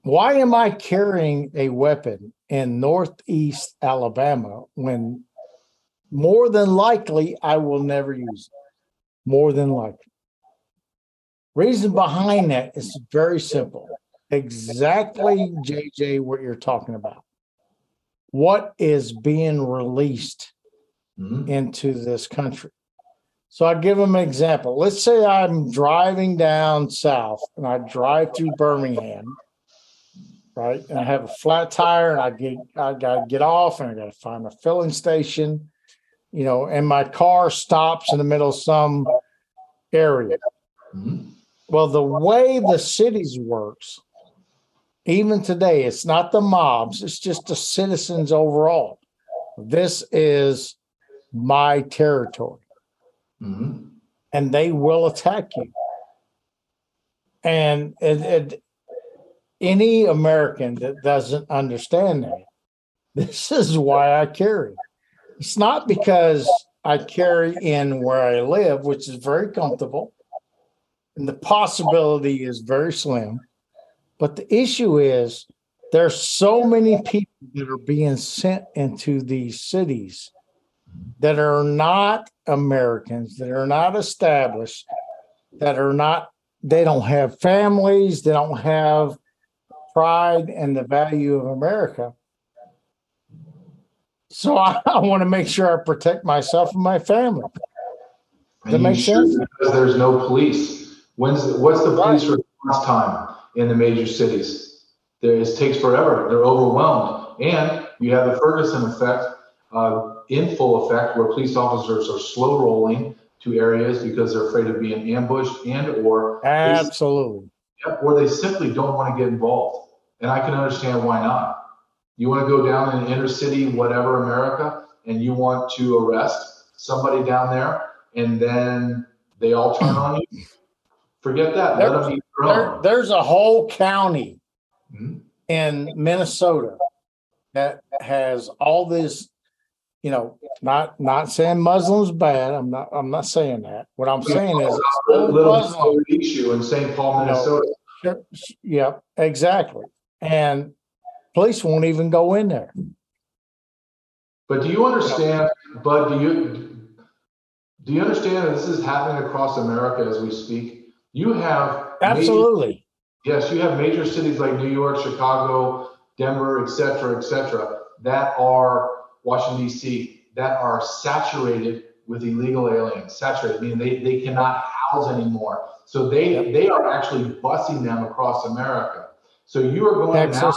Why am I carrying a weapon in Northeast Alabama when more than likely I will never use it? More than likely. Reason behind that is very simple. Exactly, JJ, what you're talking about. What is being released Mhm. into this country. So I give them an example. Let's say I'm driving down south and I drive through Birmingham, right? And I have a flat tire and I get I gotta get off and I gotta find a filling station, you know, and my car stops in the middle of some area. Mhm. Well, the way the cities works, even today, it's not the mobs, it's just the citizens overall. This is my territory. Mhm. and they will attack you. And it, it, any American that doesn't understand that, this is why I carry. It's not because I carry in where I live, which is very comfortable, and the possibility is very slim. But the issue is there's so many people that are being sent into these cities that are not Americans, that are not established, that are not, they don't have families, they don't have pride and the value of America. So I, I want to make sure I protect myself and my family. That And you makes sense? Because there's no police. When's, the- what's the police response time in the major cities? There, it takes forever. They're overwhelmed. And you have the Ferguson effect, uh, in full effect, where police officers are slow rolling to areas because they're afraid of being ambushed and or Absolutely. Yep, or they simply don't want to get involved. And I can understand why not. You want to go down in inner city, whatever, America, and you want to arrest somebody down there, and then they all turn on you. Forget that. Let them eat their There, there's a whole county Mhm. in Minnesota that has all this, you know, not not saying Muslims bad. I'm not I'm not saying that. What I'm saying is Little Muslim. issue in St. Paul. Minnesota. Sh- Yep, exactly. And police won't even go in there. But do you understand, Bud, do you, do you understand that this is happening across America as we speak? You have. major- Absolutely. Yes, you have major cities like New York, Chicago, Denver, et cetera, et cetera, that are Washington DC, that are saturated with illegal aliens, saturated, meaning they, they cannot house anymore. So they, they are actually busing them across America. So you are going to now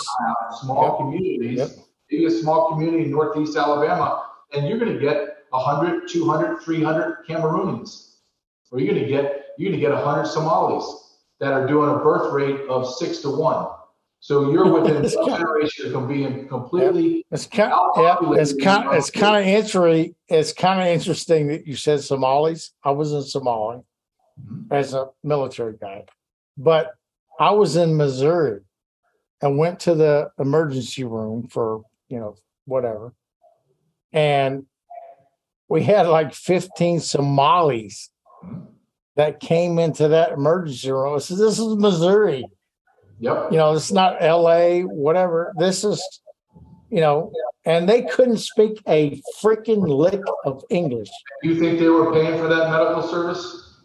small Yep. communities, Yep. maybe a small community in Northeast Alabama, and you're going to get 100, 200, 300 Cameroonians. Or you're going to get, you're going to get 100 Somalis that are doing a birth rate of six to one. So you're within a generation of being completely, It's kind yeah, it's kind it's kind of interesting. It's kind of interesting that you said Somalis. I was in Somalia Mhm. as a military guy, but I was in Missouri and went to the emergency room for you know whatever, and we had like 15 Somalis that came into that emergency room. I said, "This is Missouri." Yep. you know, it's not LA, whatever. This is, you know, and they couldn't speak a freaking lick of English. You think they were paying for that medical service?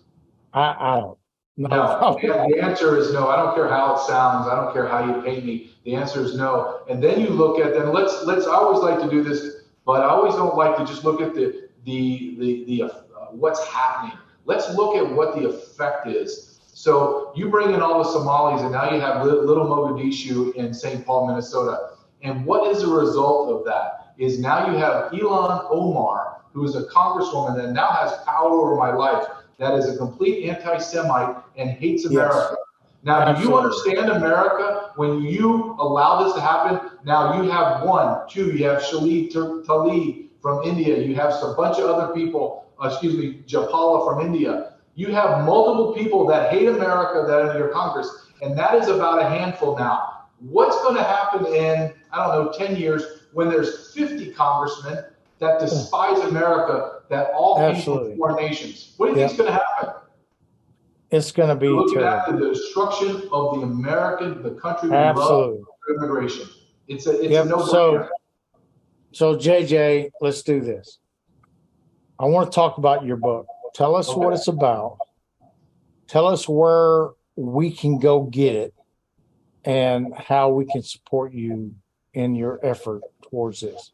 I, I don't No. know. The answer is no. I don't care how it sounds. I don't care how you pay me. The answer is no. And then you look at then let's let's. I always like to do this, but I always don't like to just look at the the the the uh, what's happening. Let's look at what the effect is. So you bring in all the Somalis, and now you have little Mogadishu in St. Paul, Minnesota. And what is the result of that? Is now you have Ilhan Omar, who is a congresswoman that now has power over my life, that is a complete anti-Semite and hates America. Now, do you understand America when you allow this to happen? Now you have one, two, you have Shalid Tlaib from India, you have a bunch of other people, uh, excuse me, Jayapal from India. You have multiple people that hate America that are in your Congress, and that is about a handful now. What's going to happen in, I don't know, 10 years when there's 50 congressmen that hmm. despise America that all Absolutely. from foreign nations? What do you think is going to happen? It's going to be terrible. the destruction of the American, the country we love Absolutely. immigration. It's a, it's Yep, no so- So, JJ, let's do this. I want to talk about your book. Tell us what it's about. Tell us where we can go get it and how we can support you in your effort towards this.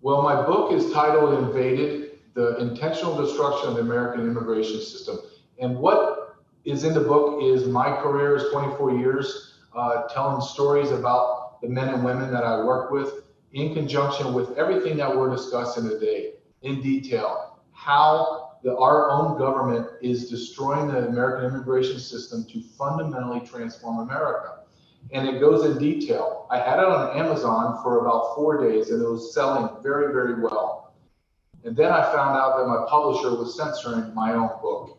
Well, my book is titled Invaded The Intentional Destruction of the American Immigration System. And what is in the book is my career is 24 years uh, telling stories about the men and women that I work with in conjunction with everything that we're discussing today in detail. How that our own government is destroying the American immigration system to fundamentally transform America. And it goes in detail. I had it on Amazon for about four days and it was selling very, very well. And then I found out that my publisher was censoring my own book.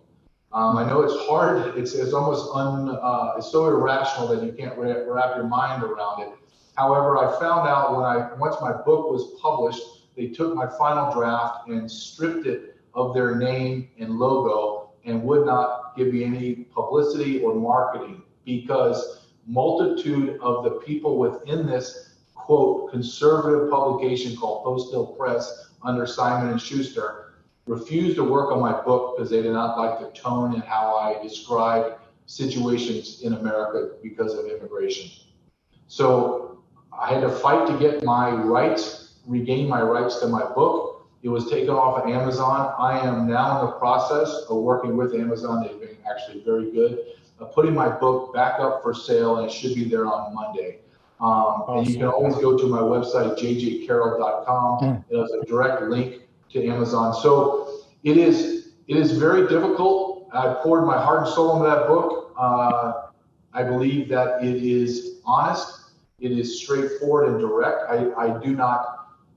Um, I know it's hard. It's, it's almost un, uh, it's so irrational that you can't wrap your mind around it. However, I found out when I once my book was published, they took my final draft and stripped it of their name and logo and would not give me any publicity or marketing because multitude of the people within this quote conservative publication called Post Hill Press under Simon and Schuster refused to work on my book because they did not like the tone and how I described situations in America because of immigration. So I had to fight to get my rights, regain my rights to my book. It was taken off of Amazon. I am now in the process of working with Amazon. They've been actually very good. Uh, putting my book back up for sale, and it should be there on Monday. Um, awesome. And you can always go to my website, jjcarrell.com. Mm. It has a direct link to Amazon. So it is it is very difficult. I poured my heart and soul into that book. Uh, I believe that it is honest. It is straightforward and direct. I, I do not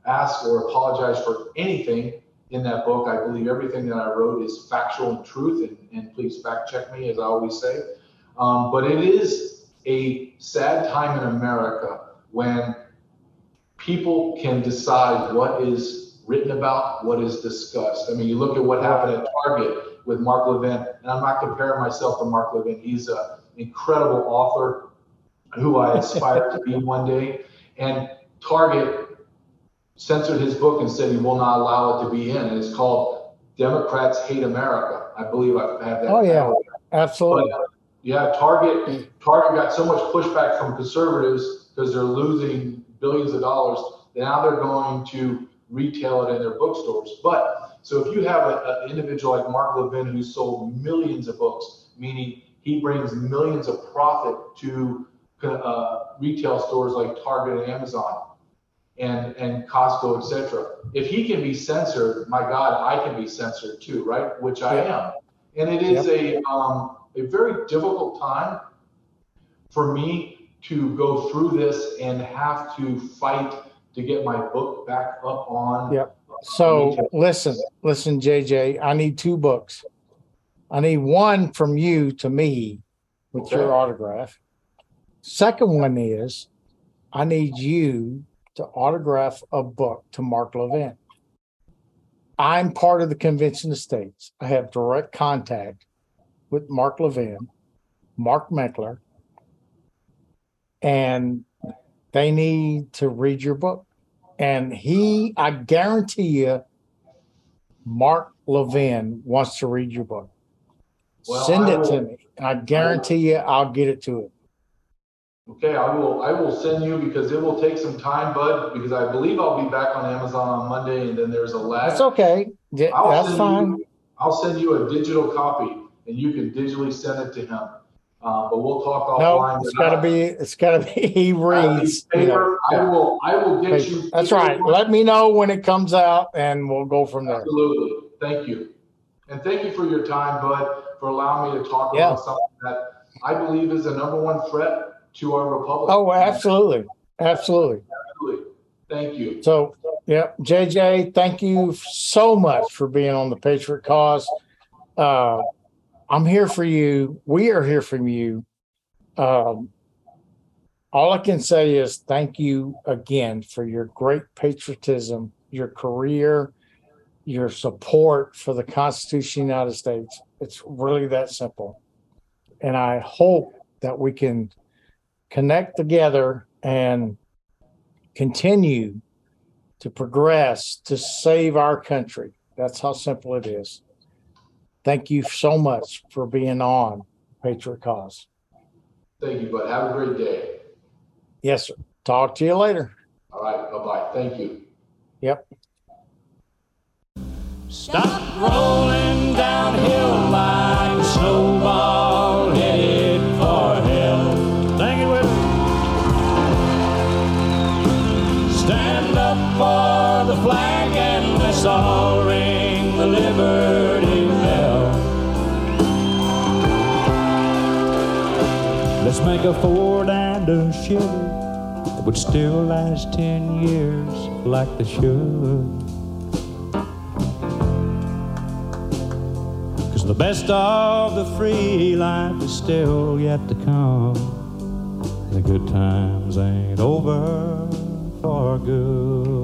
ask or apologize for anything in that book. I believe everything that I wrote is factual and truth, and, and please fact check me, as I always say. Um, but it is a sad time in America when people can decide what is written about, what is discussed. I mean, you look at what happened at Target with Mark Levin, and I'm not comparing myself to Mark Levin. He's an incredible author who I aspire to be one day. And Target censored his book and said he will not allow it to be in. And it's called Democrats Hate America. I believe I have had that. Oh, yeah, absolutely. But, yeah, Target Target got so much pushback from conservatives because they're losing billions of dollars. Now they're going to retail it in their bookstores. But so if you have an individual like Mark Levin who sold millions of books, meaning he brings millions of profit to uh, retail stores like Target and Amazon and and Costco, etc. If he can be censored, my God, I can be censored too, right? Which I am. And it is yep. a um, a very difficult time for me to go through this and have to fight to get my book back up on. Yep. So listen, listen, JJ, I need two books. I need one from you to me with okay. your autograph. Second one is I need you to autograph a book to Mark Levin. I'm part of the Convention of States. I have direct contact with Mark Levin, Mark Meckler, and they need to read your book. And he, I guarantee you, Mark Levin wants to read your book. Well, Send it to me. And I guarantee you I'll get it to him. Okay, I will. I will send you because it will take some time, bud. Because I believe I'll be back on Amazon on Monday, and then there's a lag. That's okay. Yeah, that's fine. You, I'll send you a digital copy, and you can digitally send it to him. Uh, but we'll talk offline. No, it's got to be. It's got to be. He reads. Paper, I will. I will get paper. you. That's right. Let me know when it comes out, and we'll go from there. Absolutely. Thank you, and thank you for your time, bud, for allowing me to talk yeah. about something that I believe is the number one threat to our republic. Oh, absolutely. Absolutely. Absolutely. Thank you. So, yeah, JJ, thank you so much for being on the Patriot Cause. Uh, I'm here for you. We are here for you. Um, all I can say is thank you again for your great patriotism, your career, your support for the Constitution of the United States. It's really that simple. And I hope that we can connect together and continue to progress to save our country. That's how simple it is. Thank you so much for being on Patriot Cause. Thank you, bud. Have a great day. Yes, sir. Talk to you later. All right. Bye bye. Thank you. Yep. Stop rolling downhill like a shall ring the liberty bell. Let's make a Ford and a Chevy that would still last ten years like they should. Cause the best of the free life is still yet to come. The good times ain't over for good.